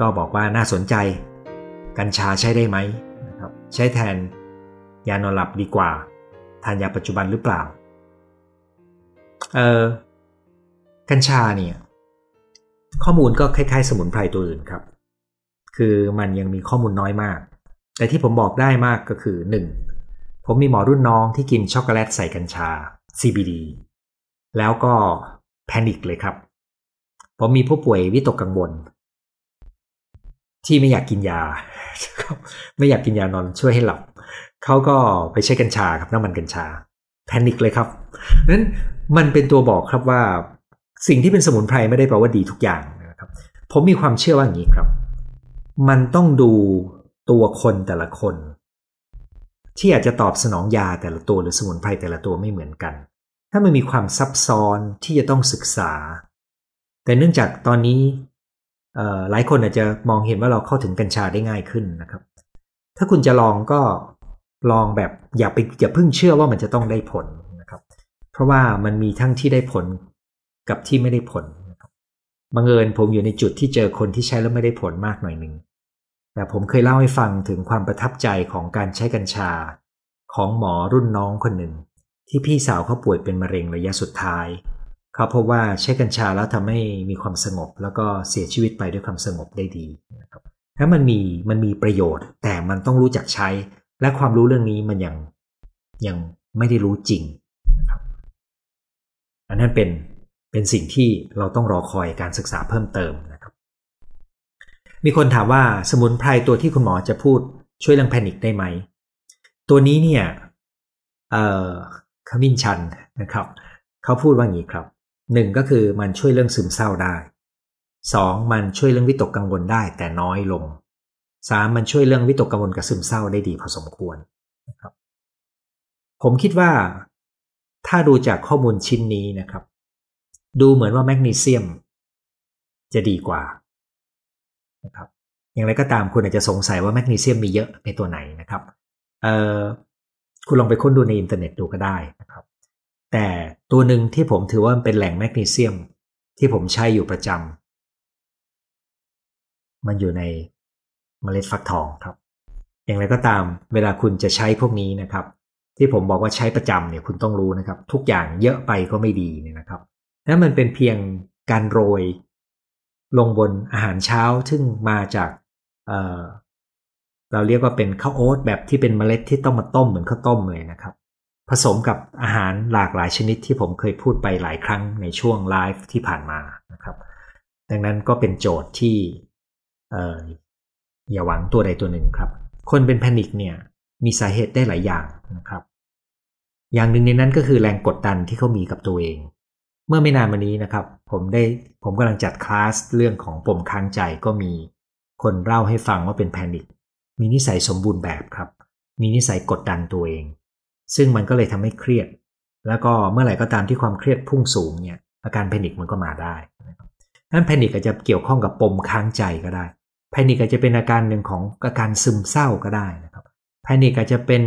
ก็บอกว่าน่าสนใจ กัญชาใช้ได้ไหมนะครับใช้แทนยานอนหลับดีกว่า ทานยาปัจจุบันหรือเปล่า เออกัญชาเนี่ย ข้อมูลก็คล้ายๆ สมุนไพรตัวอื่นครับ คือมันยังมีข้อมูลน้อยมาก แต่ที่ผมบอกได้มากก็คือ 1. ผมมีหมอรุ่นน้องที่กินช็อกโกแลตใส่กัญชา CBD แล้วก็แพนิคเลยครับ ผมมีผู้ป่วยวิตกกังวล ที่ไม่อยากกินยา ไม่อยากกินยานอนช่วยให้หลับเขาก็ไปใช้กัญชาครับน้ำมันกัญชาแพนิคเลยครับนั้นมันเป็นตัวบอกครับว่า สิ่งที่เป็นสมุนไพรไม่ได้แปลว่าดีทุกอย่างนะครับ ผมมีความเชื่อว่าอย่างนี้ครับ มันต้องดูตัวคนแต่ละคน ที่อาจจะตอบสนองยาแต่ละตัวหรือสมุนไพรแต่ละตัวไม่เหมือนกัน ถ้ามันมีความซับซ้อนที่จะต้องศึกษา แต่เนื่องจากตอนนี้ หลายคนอาจจะมองเห็นว่าเราเข้าถึงกัญชาได้ง่ายขึ้นนะครับ ถ้าคุณจะลองก็ลองแบบอย่าไปอย่าเพิ่งเชื่อว่ามันจะต้องได้ผลนะครับ เพราะว่ามันมีทั้งที่ได้ผลกับที่ไม่ได้ผลบังเอิญผมอยู่ในจุดที่เจอคนที่ใช้แล้วไม่ได้ผลมากหน่อยหนึ่งแต่ผมเคยเล่าให้ฟังถึงความประทับใจของการใช้กัญชา ของหมอรุ่นน้องคนหนึ่งที่พี่สาวเขาป่วยเป็นมะเร็งระยะสุดท้าย เขาพบว่าใช้กัญชาแล้วทำให้มีความสงบ แล้วก็เสียชีวิตไปด้วยความสงบได้ดีนะครับถ้ามันมีมันมีประโยชน์ แต่มันต้องรู้จักใช้ และความรู้เรื่องนี้มันยังยังไม่ได้รู้จริงนะครับอันนั้นเป็นเป็นสิ่งที่เราต้องรอคอยการศึกษาเพิ่มเติมนะครับ มีคนถามว่าสมุนไพรตัวที่คุณหมอจะพูดช่วยเรื่องแพนิคได้ไหม ตัวนี้เนี่ยเอ่อขมิ้นชันนะครับ เขาพูดว่างี้ครับ หนึ่งก็คือมันช่วยเรื่องซึมเศร้าได้สองมันช่วยเรื่องวิตกกังวลได้แต่น้อยลงสามมันช่วยเรื่องวิตกกังวลกับซึมเศร้าได้ดีพอสมควรนะครับผมคิดว่าถ้าดูจากข้อมูลชิ้นนี้นะครับ ดูเหมือนว่าแมกนีเซียม จะดีกว่านะครับอย่างไรก็ตามคุณอาจจะสงสัยว่าแมกนีเซียมมีเยอะในตัวไหนนะครับเอ่อคุณลองไปค้นดูในอินเทอร์เน็ตดูก็ได้นะครับ แต่ตัวหนึ่งที่ผมถือว่าเป็นแหล่งแมกนีเซียม ที่ผมใช้อยู่ประจำมันอยู่ในเมล็ดฟักทองครับ อย่างไรก็ตามเวลาคุณจะใช้พวกนี้นะครับ ที่ผมบอกว่าใช้ประจำเนี่ยคุณต้องรู้นะครับ ทุกอย่างเยอะไปก็ไม่ดีเนี่ยนะครับนั่นมันเป็นเพียงการโรย ลงบนอาหารเช้าซึ่งมาจากเเราเรียกว่าเป็นข้าวโอ๊ตแบบที่เป็นเมล็ดที่ต้องมาต้มเหมือนข้าวต้มเลยนะครับ ผสมกับอาหารหลากหลายชนิดที่ผมเคยพูดไปหลายครั้งในช่วงไลฟ์ที่ผ่านมานะครับ ดังนั้นก็เป็นโจทย์ที่อย่าหวังตัวใดตัวหนึ่งครับ คนเป็นแพนิคเนี่ยมีสาเหตุได้หลายอย่างนะครับ อย่างหนึ่งในนั้นก็คือแรงกดดันที่เขามีกับตัวเอง เมื่อไม่นานมานี้นะครับ ผมได้ผมกำลังจัดคลาสเรื่องของปมค้างใจก็มีคนเล่าให้ฟังว่าเป็นแพนิคมีนิสัยสมบูรณ์แบบครับ มีนิสัยกดดันตัวเอง ซึ่งมันก็เลยทำให้เครียด แล้วก็เมื่อไหร่ก็ตามที่ความเครียดพุ่งสูงเนี่ยอาการแพนิคมันก็มาได้นั้นแพนิคอาจจะเกี่ยวข้องกับปมค้างใจก็ได้แพนิคอาจจะเป็นอาการหนึ่งของอาการซึมเศร้าก็ได้นะครับแพนิคอาจจะเป็น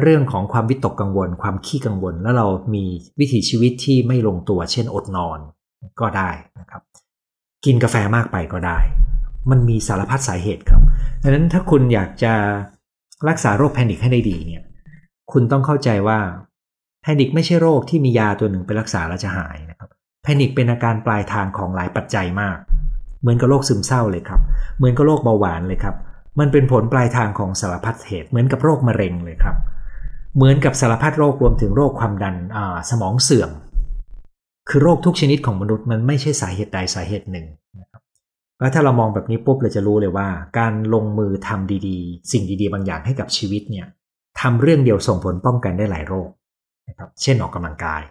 เรื่องของความวิตกกังวล ความขี้กังวล แล้วเรามีวิถีชีวิตที่ไม่ลงตัว เช่นอดนอนก็ได้นะครับ กินกาแฟมากไปก็ได้ มันมีสารพัดสาเหตุครับดังนั้นถ้าคุณอยากจะรักษาโรคแพนิคให้ได้ดีเนี่ย คุณต้องเข้าใจว่าแพนิคไม่ใช่โรคที่มียาตัวหนึ่งไปรักษาแล้วจะหายนะครับแพนิคเป็นอาการปลายทางของหลายปัจจัยมาก เหมือนกับโรคซึมเศร้าเลยครับ เหมือนกับโรคเบาหวานเลยครับ มันเป็นผลปลายทางของสารพัดเหตุ เหมือนกับโรคมะเร็งเลยครับ เหมือนกับสารพัดโรครวมถึงโรคความดันสมองเสื่อม คือโรคทุกชนิดของมนุษย์มันไม่ใช่สาเหตุใดสาเหตุหนึ่งนะครับแล้วถ้าเรามองแบบนี้ปุ๊บเราจะรู้เลยว่า การลงมือทำดีๆ สิ่งดีๆ บางอย่างให้กับชีวิตเนี่ย ทำเรื่องเดียวส่งผลป้องกันได้หลายโรคนะครับเช่นออกกำลังกาย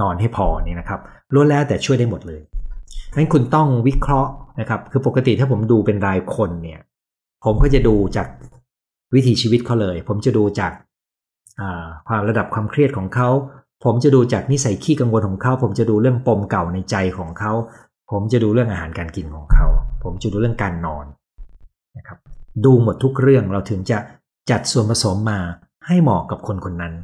นอนให้พอนี่นะครับล้วนแล้วแต่ช่วยได้หมดเลยงั้นคุณต้องวิเคราะห์นะครับ คือปกติถ้าผมดูเป็นรายคนเนี่ย ผมก็จะดูจากวิถีชีวิตเขาเลย ผมจะดูจากความระดับความเครียดของเขา ผมจะดูจากนิสัยขี้กังวลของเขา ผมจะดูเรื่องปมเก่าในใจของเขา ผมจะดูเรื่องอาหารการกินของเขา ผมจะดูเรื่องการนอนนะครับ ดูหมดทุกเรื่องเราถึงจะจัดส่วนผสมมา ให้เหมาะกับคนคนนั้น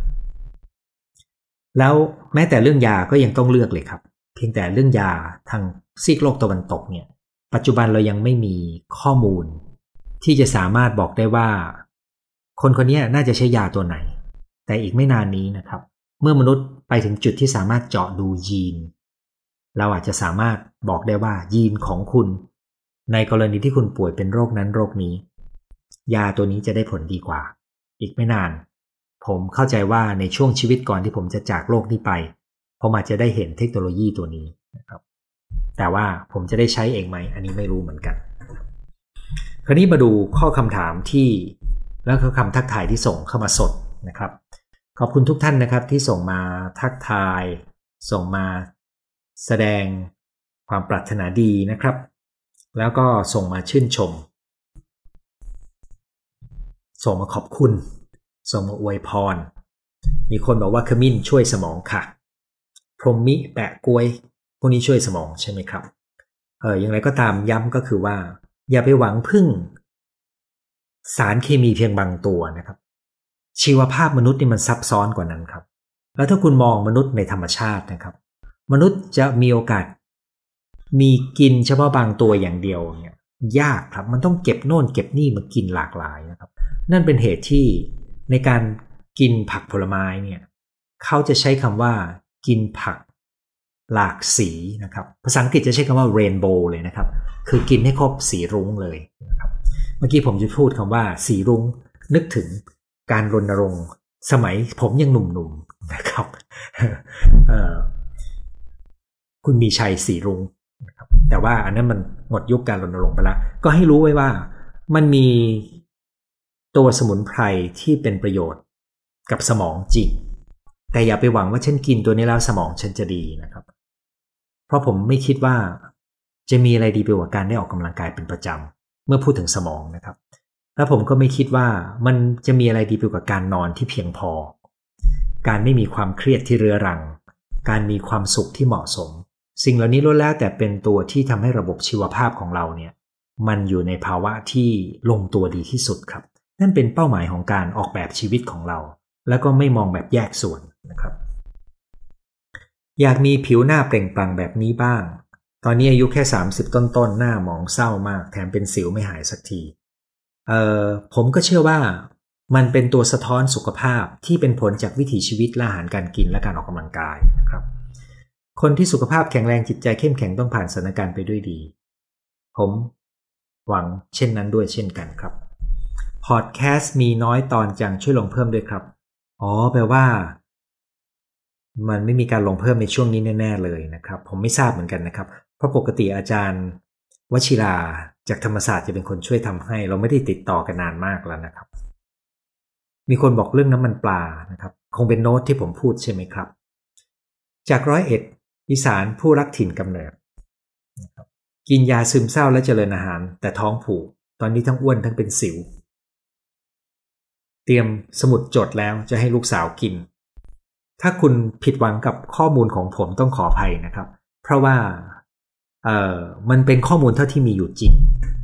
แล้วแม้แต่เรื่องยาก็ยังต้องเลือกเลยครับ เพียงแต่เรื่องยาทางซีกโลกตะวันตกเนี่ย ปัจจุบันเรายังไม่มีข้อมูล ที่จะสามารถบอกได้ว่า คนคนนี้น่าจะใช้ยาตัวไหน แต่อีกไม่นานนี้นะครับ เมื่อมนุษย์ไปถึงจุดที่สามารถเจาะดูยีน เราอาจจะสามารถบอกได้ว่ายีนของคุณ ในกรณีที่คุณป่วยเป็นโรคนั้นโรคนี้ ยาตัวนี้จะได้ผลดีกว่า อีกไม่นาน ผมเข้าใจว่าในช่วงชีวิตก่อนที่ผมจะจากโลกนี้ไป ผมอาจจะได้เห็นเทคโนโลยีตัวนี้นะครับ แต่ว่าผมจะได้ใช้เองไหม อันนี้ไม่รู้เหมือนกัน คราวนี้มาดูข้อคำถามที่แล้วก็คำทักทายที่ส่งเข้ามาสดนะครับ ขอบคุณทุกท่านนะครับที่ส่งมาทักทาย ส่งมาแสดงความปรารถนาดีนะครับ แล้วก็ส่งมาชื่นชม ส่งมาขอบคุณ ส่งมาอวยพร มีคนบอกว่าขมิ้นช่วยสมองค่ะ พรมมิแปะก๊วย พวกนี้ช่วยสมองใช่ไหมครับ เอออย่างไรก็ตามย้ำก็คือว่า อย่าไปหวังพึ่ง สารเคมีเพียงบางตัวนะครับ ชีวภาพมนุษย์นี่มันซับซ้อนกว่านั้นครับ แล้วถ้าคุณมองมนุษย์ในธรรมชาตินะครับ มนุษย์จะมีโอกาส มีกินเฉพาะบางตัวอย่างเดียวเนี่ยยากครับ มันต้องเก็บโน่นเก็บนี่มากินหลากหลายนะครับ นั่นเป็นเหตุที่ ในการกินผักผลไม้เนี่ยเขาจะใช้คำว่ากินผักหลากสีนะครับ ภาษาอังกฤษจะใช้คำว่า rainbow เลยนะครับ คือกินให้ครบสีรุ้งเลยนะครับเมื่อกี้ผมจะพูดคำว่าสีรุ้ง นึกถึงการรณรงค์สมัยผมยังหนุ่มๆนะครับคุณมีชัยสีรุ้งแต่ว่าอันนั้นมันหมดยุคการรณรงค์ไปแล้ว ก็ให้รู้ไว้ว่ามันมี ตัวสมุนไพรที่เป็นประโยชน์ กับสมองจริง แต่อย่าไปหวังว่าฉันกินตัวนี้แล้วสมองฉันจะดีนะครับ เพราะผมไม่คิดว่าจะมีอะไรดีไปกว่าการได้ออกกำลังกายเป็นประจำเมื่อพูดถึงสมองนะครับ และผมก็ไม่คิดว่ามันจะมีอะไรดีไปกว่าการนอนที่เพียงพอ การไม่มีความเครียดที่เรื้อรัง การมีความสุขที่เหมาะสม สิ่งเหล่านี้ล้วนแล้วแต่เป็นตัวที่ทำให้ระบบชีวภาพของเราเนี่ย มันอยู่ในภาวะที่ลงตัวดีที่สุดครับ นั่นเป็นเป้าหมายของการออกแบบชีวิตของเรา แล้วก็ไม่มองแบบแยกส่วนนะครับ อยากมีผิวหน้าเปล่งปลั่งแบบนี้บ้าง ตอนนี้อายุแค่ 30 ต้นๆนหน้าหมองเศร้ามาก แถมเป็นสิวไม่หายสักทีเอ่อผมก็เชื่อว่ามันเป็นตัวสะท้อนสุขภาพที่เป็นผลจากวิถีชีวิตละอาหารการกินและการออกกำลังกายนะครับ คนที่สุขภาพแข็งแรงจิตใจเข้มแข็งต้องผ่านสถานการณ์ไปด้วยดี ผมหวังเช่นนั้นด้วยเช่นกันครับ พอดแคสต์มีน้อยตอนจังช่วยลงเพิ่มด้วยครับ อ๋อ แปลว่า มันไม่มีการลงเพิ่มในช่วงนี้แน่ๆเลยนะครับ ผมไม่ทราบเหมือนกันนะครับ เพราะปกติอาจารย์ วชิราจากธรรมศาสตร์จะเป็นคนช่วยทำให้ เราไม่ได้ติดต่อกันนานมากแล้วนะครับ มีคนบอกเรื่องน้ำมันปลานะครับ คงเป็นโน้ตที่ผมพูดใช่ไหมครับ จากร้อยเอ็ดอีสานผู้รักถิ่นกำเนิดกินยาซึมเศร้าและเจริญอาหาร แต่ท้องผูก ตอนนี้ทั้งอ้วนทั้งเป็นสิว เตรียมสมุดจดแล้วจะให้ลูกสาวกิน ถ้าคุณผิดหวังกับข้อมูลของผมต้องขออภัยนะครับ เพราะว่าเอ่อมันเป็นข้อมูลเท่าที่มีอยู่จริง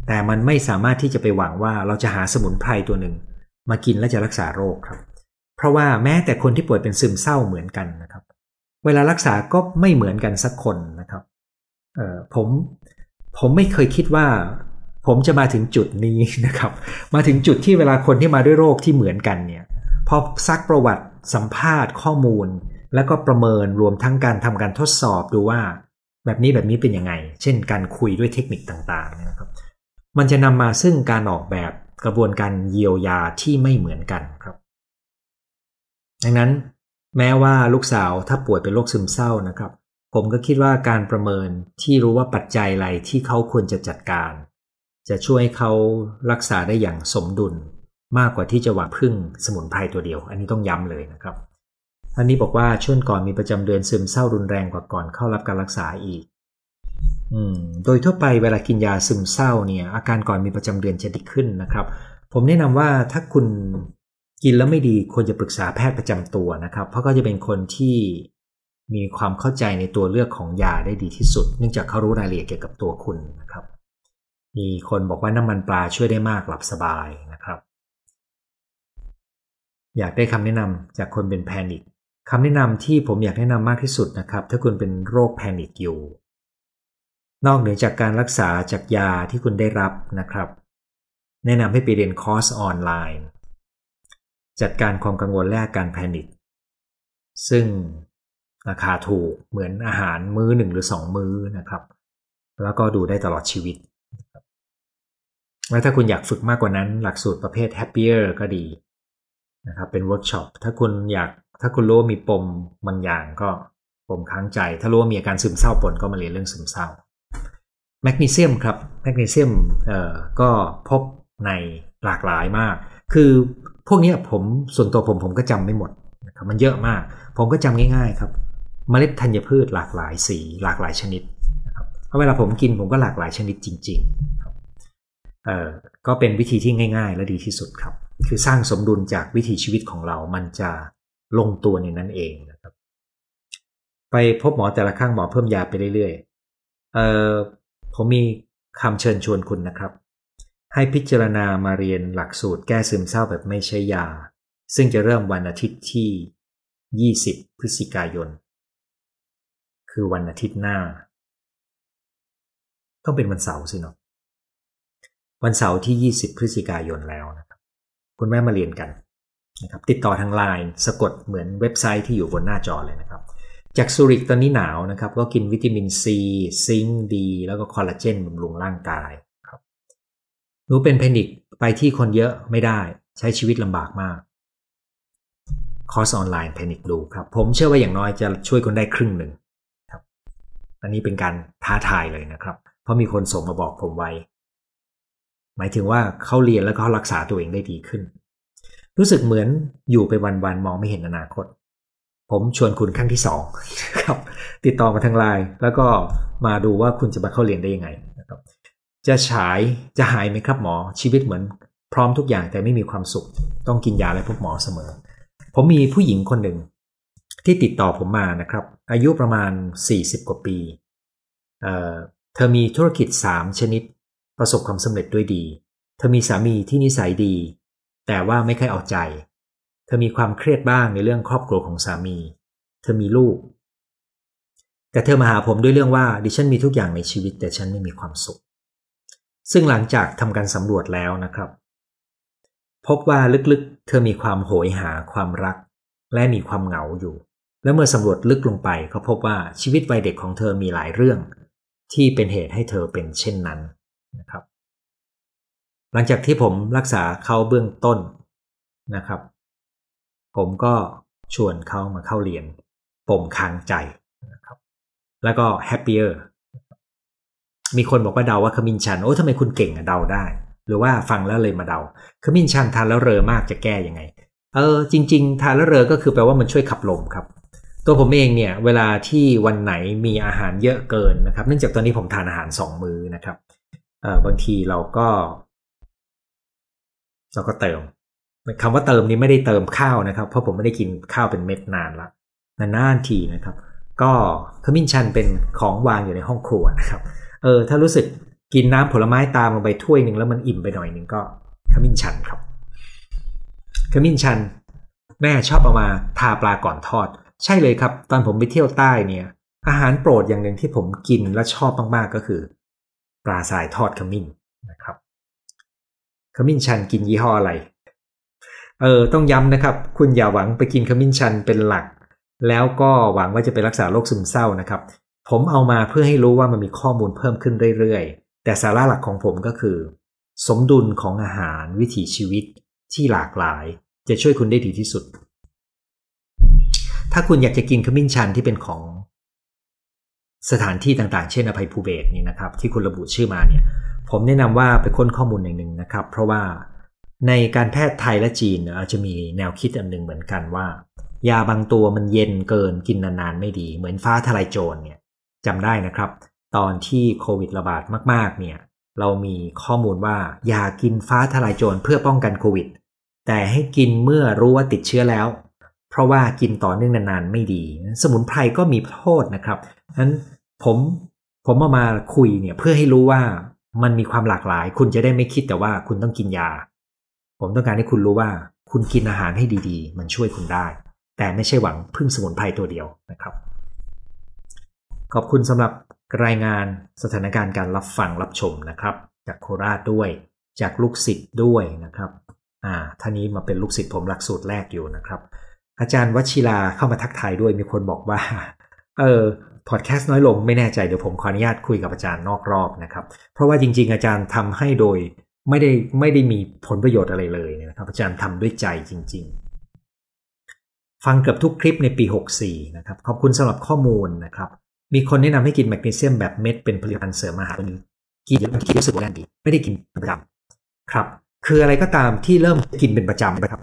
แต่มันไม่สามารถที่จะไปหวังว่าเราจะหาสมุนไพรตัวหนึ่ง มากินแล้วจะรักษาโรคครับ เพราะว่าแม้แต่คนที่ป่วยเป็นซึมเศร้าเหมือนกันนะครับ เวลารักษาก็ไม่เหมือนกันสักคนนะครับเอ่อผมผมไม่เคยคิดว่า ผมจะมาถึงจุดนี้นะครับ มาถึงจุดที่เวลาคนที่มาด้วยโรคที่เหมือนกันเนี่ยพอซักประวัติสัมภาษณ์ข้อมูล แล้วก็ประเมินรวมทั้งการทำการทดสอบดูว่า แบบนี้แบบนี้เป็นยังไง เช่นการคุยด้วยเทคนิคต่างๆนะครับ มันจะนำมาซึ่งการออกแบบกระบวนการเยียวยาที่ไม่เหมือนกันครับ ดังนั้นแม้ว่าลูกสาวถ้าป่วยเป็นโรคซึมเศร้านะครับ ผมก็คิดว่าการประเมินที่รู้ว่าปัจจัยอะไรที่เขาควรจะจัดการ จะช่วยเขารักษาได้อย่างสมดุลมากกว่าที่จะหวังพึ่งสมุนไพรตัวเดียว อันนี้ต้องย้ำเลยนะครับท่านนี้บอกว่าช่วงก่อนมีประจำเดือนซึมเศร้ารุนแรงกว่าก่อนเข้ารับการรักษาอีก อืม โดยทั่วไปเวลากินยาซึมเศร้าเนี่ย อาการก่อนมีประจำเดือนจะดีขึ้นนะครับ ผมแนะนำว่าถ้าคุณกินแล้วไม่ดีควรจะปรึกษาแพทย์ประจำตัวนะครับ เพราะก็จะเป็นคนที่มีความเข้าใจในตัวเลือกของยาได้ดีที่สุด เนื่องจากเขารู้รายละเอียดเกี่ยวกับตัวคุณนะครับ มีคนบอกว่าน้ำมันปลาช่วยได้มากหลับสบายนะครับ อยากได้คำแนะนำจากคนเป็นแพนิคคำแนะนำที่ผมอยากแนะนำมากที่สุดนะครับ ถ้าคุณเป็นโรคแพนิคอยู่ นอกเหนือจากการรักษาจากยาที่คุณได้รับนะครับ แนะนำให้ไปเรียนคอร์สออนไลน์ จัดการความกังวลและอาการแพนิคซึ่งราคาถูกเหมือนอาหารมื้อหนึ่งหรือสองมื้อนะครับ แล้วก็ดูได้ตลอดชีวิต แล้วถ้าคุณอยากฝึกมากกว่านั้น หลักสูตรประเภท Happier ก็ดีนะครับเป็นเวิร์กช็อปถ้าคุณอยากถ้าคุณรู้ว่ามีปมบางอย่างก็ปมค้างใจ ถ้ารู้ว่ามีอาการซึมเศร้าปนก็มาเรียนเรื่องซึมเศร้าแมกนีเซียมครับแมกนีเซียมเอ่อก็พบในหลากหลายมาก คือพวกนี้ผมส่วนตัวผมผมก็จำไม่หมดนะครับมันเยอะมาก ผมก็จำง่ายๆครับเมล็ดธัญพืชหลากหลายสีหลากหลายชนิดนะครับเพราะเวลาผมกินผมก็หลากหลายชนิดจริงๆ เอ่อก็เป็นวิธีที่ง่าย ๆ และดีที่สุดครับ คือสร้างสมดุลจากวิถีชีวิตของเรา มันจะลงตัวในนั้นเองนะครับ ไปพบหมอแต่ละครั้งหมอเพิ่มยาไปเรื่อยๆเอ่อผมมีคำเชิญชวนคุณนะครับ ให้พิจารณามาเรียนหลักสูตรแก้ซึมเศร้าแบบไม่ใช้ยา ซึ่งจะเริ่มวันอาทิตย์ที่ 20 พฤศจิกายน คือวันอาทิตย์หน้า ต้องเป็นวันเสาร์สิเนาะ วันเสาร์ที่ 20 พฤศจิกายนแล้วนะครับคุณแม่มาเรียนกันนะครับติดต่อทางไลน์สะกดเหมือนเว็บไซต์ที่อยู่บนหน้าจอเลยนะครับ จากซูริกตอนนี้หนาวนะครับ ก็กินวิตามินซี zinc ดี แล้วก็คอลลาเจนบำรุงร่างกายครับหนูเป็นแพนิคไปที่คนเยอะไม่ได้ใช้ชีวิตลำบากมากคอร์สออนไลน์แพนิคดูครับผมเชื่อว่าอย่างน้อยจะช่วยคนได้ครึ่งหนึ่งครับ อันนี้เป็นการท้าทายเลยนะครับ เพราะมีคนส่งมาบอกผมไว้ หมายถึงว่าเขาเรียนแล้วเขารักษาตัวเองได้ดีขึ้น รู้สึกเหมือนอยู่ไปวันๆมองไม่เห็นอนาคต ผมชวนคุณครั้งที่สองครับ ติดต่อมาทางไลน์แล้วก็มาดูว่าคุณจะมาเข้าเรียนได้ยังไงนะครับ จะฉายจะหายไหมครับหมอ ชีวิตเหมือน พร้อมทุกอย่างแต่ไม่มีความสุข ต้องกินยาและพบหมอเสมอ ผมมีผู้หญิงคนหนึ่งที่ติดต่อผมมานะครับ อายุประมาณ 40 กว่าปีเเธอมีธุรกิจ 3 ชนิด ประสบความสำเร็จด้วยดี เธอมีสามีที่นิสัยดี แต่ว่าไม่ค่อยเอาใจ เธอมีความเครียดบ้างในเรื่องครอบครัวของสามี เธอมีลูก แต่เธอมาหาผมด้วยเรื่องว่าดิฉันมีทุกอย่างในชีวิต แต่ฉันไม่มีความสุข ซึ่งหลังจากทำการสำรวจแล้วนะครับ พบว่าลึกๆ เธอมีความโหยหาความรัก และมีความเหงาอยู่ และเมื่อสำรวจลึกลงไปเขาพบว่าชีวิตวัยเด็กของเธอมีหลายเรื่อง ที่เป็นเหตุให้เธอเป็นเช่นนั้น นะครับ หลังจากที่ผมรักษาเขาเบื้องต้นนะครับ ผมก็ชวนเขามาเข้าเรียนปมค้างใจนะครับ แล้วก็ happier มีคนบอกว่าเดาว่าขมิ้นชันโอ้ทำไมคุณเก่งอะเดาได้ หรือว่าฟังแล้วเลยมาเดาขมิ้นชันทานแล้วเรอมากจะแก้ยังไง เออ จริง ๆ ทานแล้วเรอก็คือแปลว่ามันช่วยขับลมครับ ตัวผมเองเนี่ย เวลาที่วันไหนมีอาหารเยอะเกินนะครับ เนื่องจากตอนนี้ผมทานอาหารสองมื้อนะครับ บางทีเราก็ เราก็เติมคำว่าเติมนี้ไม่ได้เติมข้าวนะครับ เพราะผมไม่ได้กินข้าวเป็นเม็ดนานละนานๆทีนะครับ ก็ขมิ้นชันเป็นของวางอยู่ในห้องครัวนะครับ เออ ถ้ารู้สึกกินน้ำผลไม้ตามลงไปถ้วยหนึ่งแล้วมันอิ่มไปหน่อยหนึ่งก็ขมิ้นชันครับขมิ้นชัน แม่ชอบเอามาทาปลาก่อนทอด ใช่เลยครับ ตอนผมไปเที่ยวใต้เนี่ย อาหารโปรดอย่างหนึ่งที่ผมกินและชอบมากๆก็คือ ปลาทรายทอดขมิ้นนะครับขมิ้นชันกินยี่ห้ออะไร เออต้องย้ำนะครับ คุณอย่าหวังไปกินขมิ้นชันเป็นหลัก แล้วก็หวังว่าจะไปรักษาโรคซึมเศร้านะครับ ผมเอามาเพื่อให้รู้ว่ามันมีข้อมูลเพิ่มขึ้นเรื่อยๆ แต่สาระหลักของผมก็คือ สมดุลของอาหารวิถีชีวิตที่หลากหลาย จะช่วยคุณได้ดีที่สุด ถ้าคุณอยากจะกินขมิ้นชันที่เป็นของ สถานที่ต่างๆ เช่นอภัยภูเบศนี่นะครับ ที่คุณระบุชื่อมาเนี่ย ผมแนะนำว่าไปค้นข้อมูลอย่างหนึ่งนะครับ เพราะว่าในการแพทย์ไทยและจีนอาจจะมีแนวคิดอันหนึ่งเหมือนกันว่า ยาบางตัวมันเย็นเกินกินนานๆไม่ดี เหมือนฟ้าทลายโจรเนี่ยจำได้นะครับ ตอนที่โควิดระบาดมากๆ เนี่ย เรามีข้อมูลว่าอย่ากินฟ้าทลายโจรเพื่อป้องกันโควิด แต่ให้กินเมื่อรู้ว่าติดเชื้อแล้ว เพราะว่ากินต่อเนื่องนานๆไม่ดี สมุนไพรก็มีโทษนะครับนั้น ผมผมมามาคุยเนี่ยเพื่อให้รู้ว่ามันมีความหลากหลาย คุณจะได้ไม่คิดแต่ว่าคุณต้องกินยา ผมต้องการให้คุณรู้ว่า คุณกินอาหารให้ดีๆ มันช่วยคุณได้ แต่ไม่ใช่หวังพึ่งสมุนไพรตัวเดียวนะครับ ขอบคุณสำหรับรายงานสถานการณ์การรับฟังรับชมนะครับ จากโคราชด้วย จากลูกศิษย์ด้วยนะครับ อ่าท่านี้มาเป็นลูกศิษย์ผมหลักสูตรแรกอยู่นะครับ อาจารย์วชิราเข้ามาทักทายด้วยมีคนบอกว่า เออพอดแคสต์น้อยลงไม่แน่ใจเดี๋ยวผมขออนุญาตคุยกับอาจารย์นอกรอบนะครับ เพราะว่าจริง ๆ อาจารย์ทำให้โดยไม่ได้ไม่ได้มีผลประโยชน์อะไรเลยนะครับ อาจารย์ทำด้วยใจจริง ๆ ฟังเกือบทุกคลิปในปี 64 นะครับ ขอบคุณสำหรับข้อมูลนะครับ มีคนแนะนำให้กินแมกนีเซียมแบบเม็ดเป็นผลิตภัณฑ์เสริมอาหารนี้กินแล้วกินรู้สึกว่าดีไม่ได้กินประจำครับ คืออะไรก็ตามที่เริ่มกินเป็นประจำนะครับ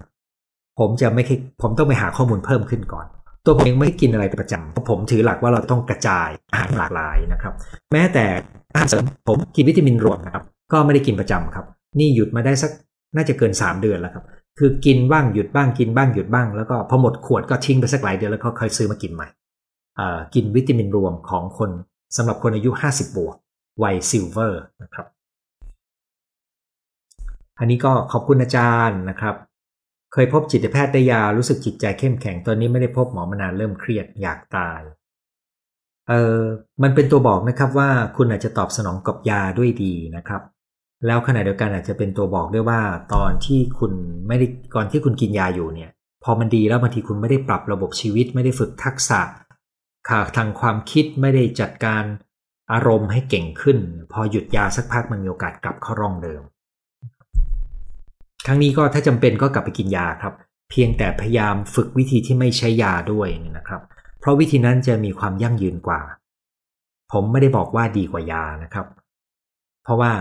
ผมจะไม่ผมต้องไปหาข้อมูลเพิ่มขึ้นก่อน ตัวผมเองไม่กินอะไรเป็นประจำเพราะผมถือหลักว่าเราต้องกระจายอาหารหลากหลายนะครับ แม้แต่อาหารเสริมผมกินวิตามินรวมนะครับก็ไม่ได้กินประจำครับ นี่หยุดมาได้สักน่าจะเกิน 3 เดือนแล้วครับ คือกินบ้างหยุดบ้างกินบ้างหยุดบ้างแล้วก็พอหมดขวดก็ทิ้งไปสักหลายเดือนแล้วก็ค่อยซื้อมากินใหม่กินวิตามินรวมของคนสำหรับคนอายุ 50 บวกวัยซิลเวอร์นะครับ อันนี้ก็ขอบคุณอาจารย์นะครับ เคยพบจิตแพทย์ได้ยารู้สึกจิตใจเข้มแข็งตอนนี้ไม่ได้พบหมอมานานเริ่มเครียดอยากตาย เออมันเป็นตัวบอกนะครับว่าคุณอาจจะตอบสนองกับยาด้วยดีนะครับ แล้วขณะเดียวกันอาจจะเป็นตัวบอกด้วยว่า ตอนที่คุณไม่ได้ก่อนที่คุณกินยาอยู่เนี่ย พอมันดีแล้วบางทีคุณไม่ได้ปรับระบบชีวิต ไม่ได้ฝึกทักษะขาทางความคิดไม่ได้จัดการอารมณ์ให้เก่งขึ้น พอหยุดยาสักพักมันมีโอกาสกลับเข้าร่องเดิม ครั้งนี้ก็ถ้าจำเป็นก็กลับไปกินยาครับ เพียงแต่พยายามฝึกวิธีที่ไม่ใช้ยาด้วยนะครับ เพราะวิธีนั้นจะมีความยั่งยืนกว่า ผมไม่ได้บอกว่าดีกว่ายานะครับ เพราะว่า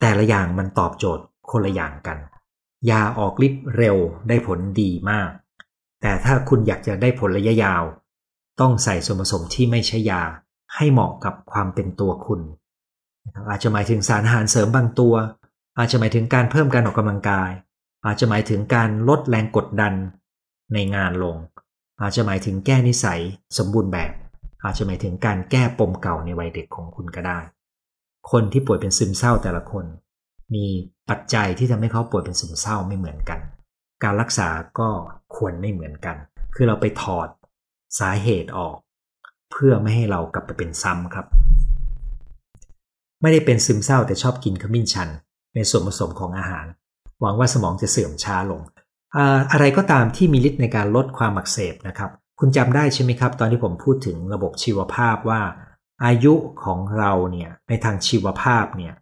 แต่ละอย่างมันตอบโจทย์คนละอย่างกัน ยาออกฤทธิ์เร็วได้ผลดีมาก แต่ถ้าคุณอยากจะได้ผลระยะยาว ต้องใส่ส่วนผสมที่ไม่ใช่ยาให้เหมาะกับความเป็นตัวคุณอาจจะหมายถึงสารอาหารเสริมบางตัว อาจจะหมายถึงการเพิ่มการออกกำลังกาย อาจจะหมายถึงการลดแรงกดดันในงานลง อาจจะหมายถึงแก้นิสัยสมบูรณ์แบบ อาจจะหมายถึงการแก้ปมเก่าในวัยเด็กของคุณก็ได้ คนที่ป่วยเป็นซึมเศร้าแต่ละคน มีปัจจัยที่ทำให้เขาป่วยเป็นซึมเศร้าไม่เหมือนกัน การรักษาก็ควรไม่เหมือนกัน คือเราไปถอดสาเหตุออก เพื่อไม่ให้เรากลับไปเป็นซ้ำครับ ไม่ได้เป็นซึมเศร้าแต่ชอบกินขมิ้นชัน ในส่วนผสมของอาหาร หวังว่าสมองจะเสื่อมช้าลง อะไรก็ตามที่มีฤทธิ์ในการลดความอักเสบนะครับ คุณจำได้ใช่ไหมครับ ตอนที่ผมพูดถึงระบบชีวภาพว่า อายุของเราเนี่ยในทางชีวภาพเนี่ย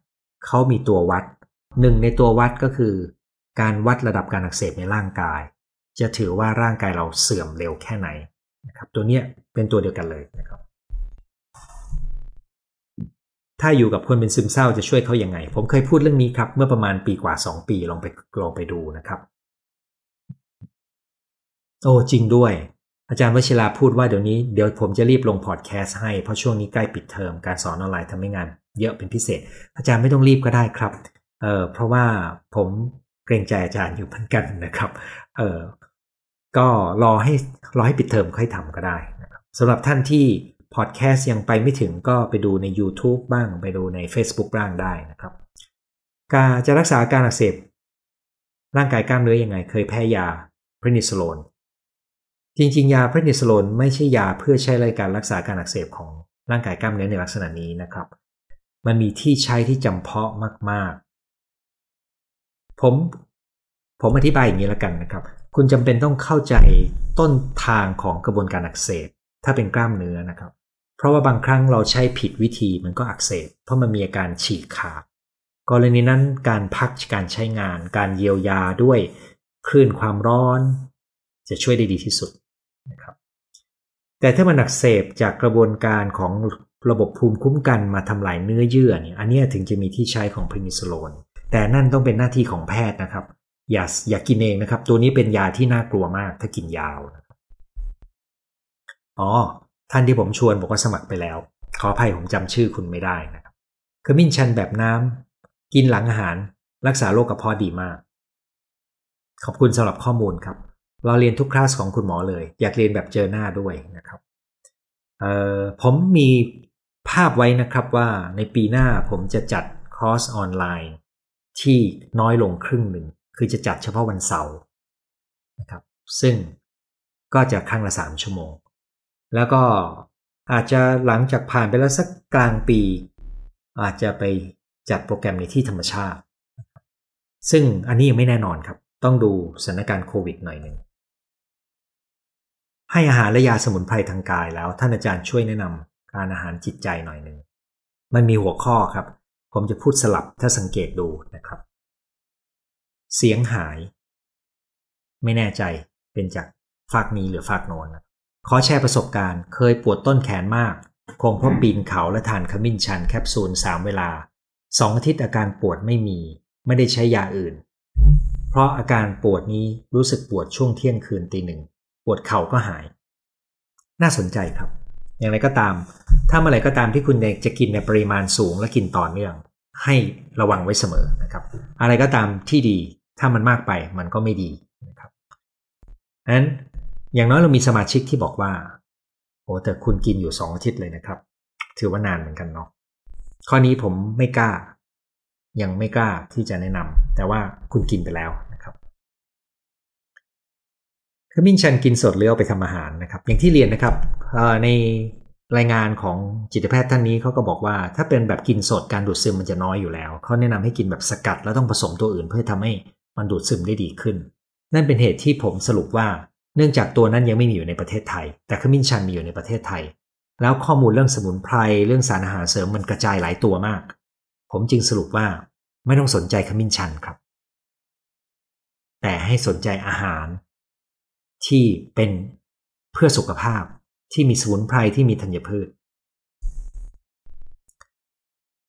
เขามีตัววัดหนึ่งในตัววัดก็คือ การวัดระดับการอักเสบในร่างกาย จะถือว่าร่างกายเราเสื่อมเร็วแค่ไหนนะครับตัวเนี้ยเป็นตัวเดียวกันเลยนะครับ ถ้าอยู่กับคนเป็นซึมเศร้าจะช่วยเขาอยัางไง ผมเคยพูดเรื่องนี้ครับ เมื่อประมาณปีกว่า 2 ปีลองไปลองไปดูนะครับ โอ้จริงด้วย อาจารย์วชิราพูดว่าเดี๋ยวนี้เดี๋ยวผมจะรีบลงพอดแคสต์ให้เพราะช่วงนี้ใกล้ปิดเทอมการสอนออนไลน์ทำให้งาน เยอะเป็นพิเศษ อาจารย์ไม่ต้องรีบก็ได้ครับเออเพราะว่าผมเกรงใจอาจารย์อยู่เหมือนกันนะครับเออก็รอให้รอให้ปิดเทอมค่อยทำก็ได้นะครับสำหรับท่านที่ พอดแคสต์ยังไปไม่ถึงก็ไปดูใน YouTube บ้างไปดูใน Facebook บ้างได้นะครับ การจะรักษาการอักเสบร่างกายกล้ามเนื้ออยังไง เคยแพ้ยา prednisolone จริงๆ ยา prednisolone ไม่ใช่ยาเพื่อใช้ในการรักษาการอักเสบของร่างกายกล้ามเนื้อในลักษณะนี้นะครับ มันมีที่ใช้ที่จำเพาะมาก ๆ ผมผมอธิบายอย่างนี้แล้วกันนะครับ คุณจำเป็นต้องเข้าใจต้นทางของกระบวนการอักเสบ ถ้าเป็นกล้ามเนื้อนะครับ เพราะว่าบางครั้งเราใช้ผิดวิธีมันก็อักเสบ เพราะมันมีอาการฉีกขาดกรณีนั้นการพักการใช้งาน การเยียวยาด้วยคลื่นความร้อน จะช่วยได้ดีที่สุดนะครับแต่ถ้ามันอักเสบจากกระบวนการของระบบภูมิคุ้มกันมาทำลายเนื้อเยื่อเนี่ยอันนี้ถึงจะมีที่ใช้ของพนิซิโลนแต่นั่นต้องเป็นหน้าที่ของแพทย์นะครับ อย่าอย่ากินเองนะครับ ตัวนี้เป็นยาที่น่ากลัวมากถ้ากินยาว อ๋อ ท่านที่ผมชวนบอกว่าสมัครไปแล้ว ขออภัยผมจำชื่อคุณไม่ได้นะครับขมิ้นชันแบบน้ำกินหลังอาหาร รักษาโรคกระเพาะดีมาก ขอบคุณสำหรับข้อมูลครับ เราเรียนทุกคลาสของคุณหมอเลย อยากเรียนแบบเจอหน้าด้วยนะครับผมมีภาพไว้นะครับว่าในปีหน้าผมจะจัดคอร์สออนไลน์ ที่น้อยลงครึ่งหนึ่ง คือจะจัดเฉพาะวันเสาร์นะครับ ซึ่งก็จะครั้งละสามชั่วโมง แล้วก็อาจจะหลังจากผ่านไปแล้วสักกลางปี อาจจะไปจัดโปรแกรมในที่ธรรมชาติ ซึ่งอันนี้ยังไม่แน่นอนครับ ต้องดูสถานการณ์โควิดหน่อยหนึ่งให้อาหารและยาสมุนไพรทางกายแล้วท่านอาจารย์ช่วยแนะนำการอาหารจิตใจหน่อยหนึ่งมันมีหัวข้อครับ ผมจะพูดสลับถ้าสังเกตดูนะครับ เสียงหาย ไม่แน่ใจเป็นจากฝากนี้หรือฝากโนนนะ ขอแชร์ประสบการณ์ เคยปวดต้นแขนมาก คงเพราะปีนเขาและทานขมิ้นชันแคปซูลสามเวลาสองอาทิตย์อาการปวดไม่มี ไม่ได้ใช้ยาอื่น เพราะอาการปวดนี้รู้สึกปวดช่วงเที่ยงคืนตีหนึ่ง ปวดเข่าก็หาย น่าสนใจครับ อย่างไรก็ตาม ถ้าเมื่อไหร่ก็ตามที่คุณจะกินในปริมาณสูงและกินต่อเนื่อง ให้ระวังไว้เสมอนะครับ อะไรก็ตามที่ดี ถ้ามันมากไปมันก็ไม่ดีนะครับนั้น อย่างน้อยเรามีสมาชิกที่บอกว่าโอ้แต่คุณกินอยู่สองอาทิตย์เลยนะครับ ถือว่านานเหมือนกันเนาะข้อนี้ผมไม่กล้า ยังไม่กล้าที่จะแนะนำแต่ว่าคุณกินไปแล้วนะครับขมิ้นชันกินสดหรือเอาไปทำอาหารนะครับ อย่างที่เรียนนะครับในรายงานของจิตแพทย์ท่านนี้เขาก็บอกว่า ถ้าเป็นแบบกินสดการดูดซึมมันจะน้อยอยู่แล้วเขาแนะนำให้กินแบบสกัดแล้วต้องผสมตัวอื่น เพื่อทำให้มันดูดซึมได้ดีขึ้น นั่นเป็นเหตุที่ผมสรุปว่า เนื่องจากตัวนั้นยังไม่มีอยู่ในประเทศไทย แต่ขมิ้นชันมีอยู่ในประเทศไทย แล้วข้อมูลเรื่องสมุนไพรเรื่องสารอาหารเสริมมันกระจายหลายตัวมาก ผมจึงสรุปว่าไม่ต้องสนใจขมิ้นชันครับ แต่ให้สนใจอาหาร ที่เป็นเพื่อสุขภาพที่มีสมุนไพรที่มีธัญพืช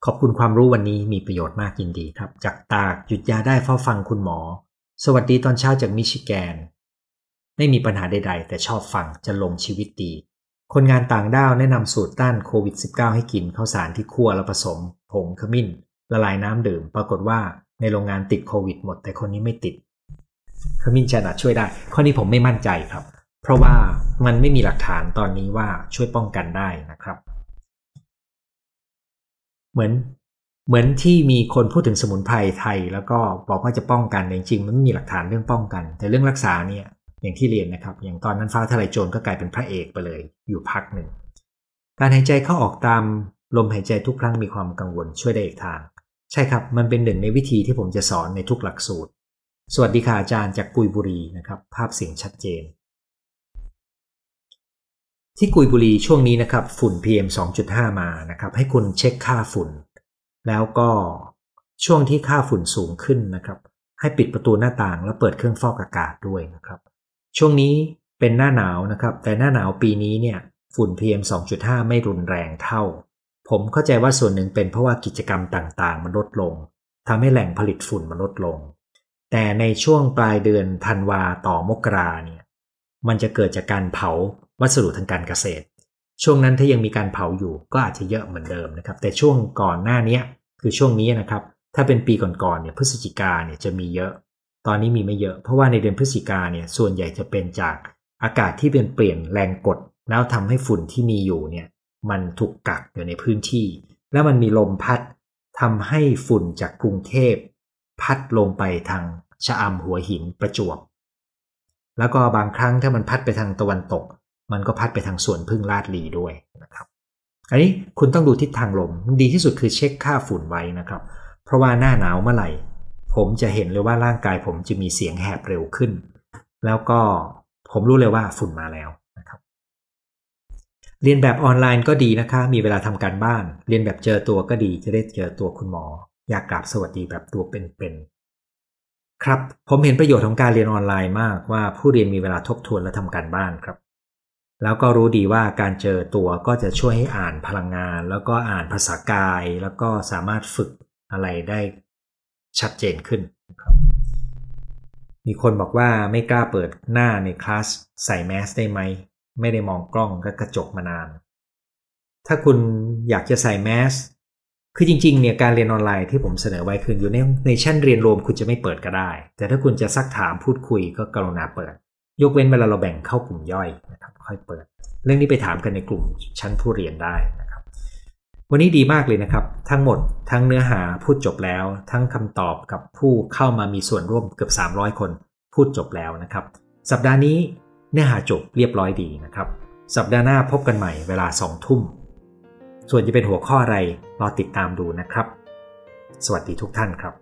ขอบคุณความรู้วันนี้มีประโยชน์มากยินดีครับ จากตากหยุดยาได้เฝ้าฟังคุณหมอ สวัสดีตอนเช้าจากมิชิแกน ไม่มีปัญหาใด ๆ แต่ชอบฟังจะลงชีวิตดี คนงานต่างด้าวแนะนำสูตรต้านโควิด -19 ให้กินข้าวสารที่คั่วแล้วผสม ผงขมิ้น ละลายน้ำดื่ม ปรากฏว่าในโรงงานติดโควิดหมด แต่คนนี้ไม่ติดขมิ้นชันอาจช่วยได้ ข้อนี้ผมไม่มั่นใจครับ เพราะว่ามันไม่มีหลักฐานตอนนี้ว่าช่วยป้องกันได้นะครับ เหมือนเหมือนที่มีคนพูดถึงสมุนไพรไทย แล้วก็บอกว่าจะป้องกันจริงๆมันไม่มีหลักฐานเรื่องป้องกัน แต่เรื่องรักษาเนี่ย อย่างที่เรียนนะครับ อย่างตอนนั้นฟ้าทลายโจรก็กลายเป็นพระเอกไปเลย อยู่พักหนึ่ง การหายใจเข้าออกตามลมหายใจทุกครั้งมีความกังวลช่วยได้อีกทาง ใช่ครับมันเป็นหนึ่งในวิธีที่ผมจะสอนในทุกหลักสูตร สวัสดีค่ะอาจารย์จากกุยบุรีนะครับ ภาพเสียงชัดเจน ที่กุยบุรีช่วงนี้นะครับ ฝุ่น PM 2.5 มานะครับ ให้คุณเช็คค่าฝุ่น แล้วก็ช่วงที่ค่าฝุ่นสูงขึ้นนะครับ ให้ปิดประตูหน้าต่างแล้วเปิดเครื่องฟอกอากาศด้วยนะครับ ช่วงนี้เป็นหน้าหนาวนะครับ แต่หน้าหนาวปีนี้เนี่ย ฝุ่น PM 2.5 ไม่รุนแรงเท่า ผมเข้าใจว่าส่วนหนึ่งเป็นเพราะว่ากิจกรรมต่างๆ มันลดลงทำให้แหล่งผลิตฝุ่นมันลดลง แต่ในช่วงปลายเดือนธันวาต่อมกราเนี่ย มันจะเกิดจากการเผาวัสดุทางการเกษตร ช่วงนั้นถ้ายังมีการเผาอยู่ก็อาจจะเยอะเหมือนเดิมนะครับ แต่ช่วงก่อนหน้านี้คือช่วงนี้นะครับ ถ้าเป็นปีก่อนๆเนี่ยพฤศจิกาเนี่ยจะมีเยอะ ตอนนี้มีไม่เยอะ เพราะว่าในเดือนพฤศจิกาเนี่ยส่วนใหญ่จะเป็นจากอากาศที่เป็นเปลี่ยนแรงกด แล้วทำให้ฝุ่นที่มีอยู่เนี่ยมันถูกกักอยู่ในพื้นที่ แล้วมันมีลมพัดทำให้ฝุ่นจากกรุงเทพ พัดลงไปทางชะอำหัวหินประจวบแล้วก็บางครั้งถ้ามันพัดไปทางตะวันตก มันก็พัดไปทางสวนพึ่งลาดลีด้วยนะครับอันนี้คุณต้องดูทิศทางลมดีที่สุดคือเช็คค่าฝุ่นไว้นะครับ เพราะว่าหน้าหนาวเมื่อไหร่ ผมจะเห็นเลยว่าร่างกายผมจะมีเสียงแหบเร็วขึ้น แล้วก็ผมรู้เลยว่าฝุ่นมาแล้วนะครับ เรียนแบบออนไลน์ก็ดีนะคะ มีเวลาทำการบ้าน เรียนแบบเจอตัวก็ดีจะได้เจอตัวคุณหมอ อยากกราบสวัสดีแบบตัวเป็นๆครับ ผมเห็นประโยชน์ของการเรียนออนไลน์มากว่าผู้เรียนมีเวลาทบทวนและทำการบ้านครับ แล้วก็รู้ดีว่าการเจอตัวก็จะช่วยให้อ่านพลังงาน แล้วก็อ่านภาษากาย แล้วก็สามารถฝึกอะไรได้ ชัดเจนขึ้น มีคนบอกว่าไม่กล้าเปิดหน้าในคลาสใส่แมสได้ไหม ไม่ได้มองกล้องก็กระจกมานาน ถ้าคุณอยากจะใส่แมสคือจริงๆเนี่ยการเรียนออนไลน์ที่ผมเสนอไว้คืออยู่ในในชั้นเรียนรวมคุณจะไม่เปิดก็ได้ แต่ถ้าคุณจะซักถามพูดคุยก็กรุณาเปิด ยกเว้นเวลาเราแบ่งเข้ากลุ่มย่อยนะครับค่อยเปิด เรื่องนี้ไปถามกันในกลุ่มชั้นผู้เรียนได้ วันนี้ดีมากเลยนะครับ ทั้งหมดทั้งเนื้อหาพูดจบแล้ว ทั้งคำตอบกับผู้เข้ามามีส่วนร่วมเกือบ 300 คน พูดจบแล้วนะครับ สัปดาห์นี้เนื้อหาจบเรียบร้อยดีนะครับ สัปดาห์หน้าพบกันใหม่เวลาสองทุ่ม ส่วนจะเป็นหัวข้ออะไรรอติดตามดูนะครับ สวัสดีทุกท่านครับ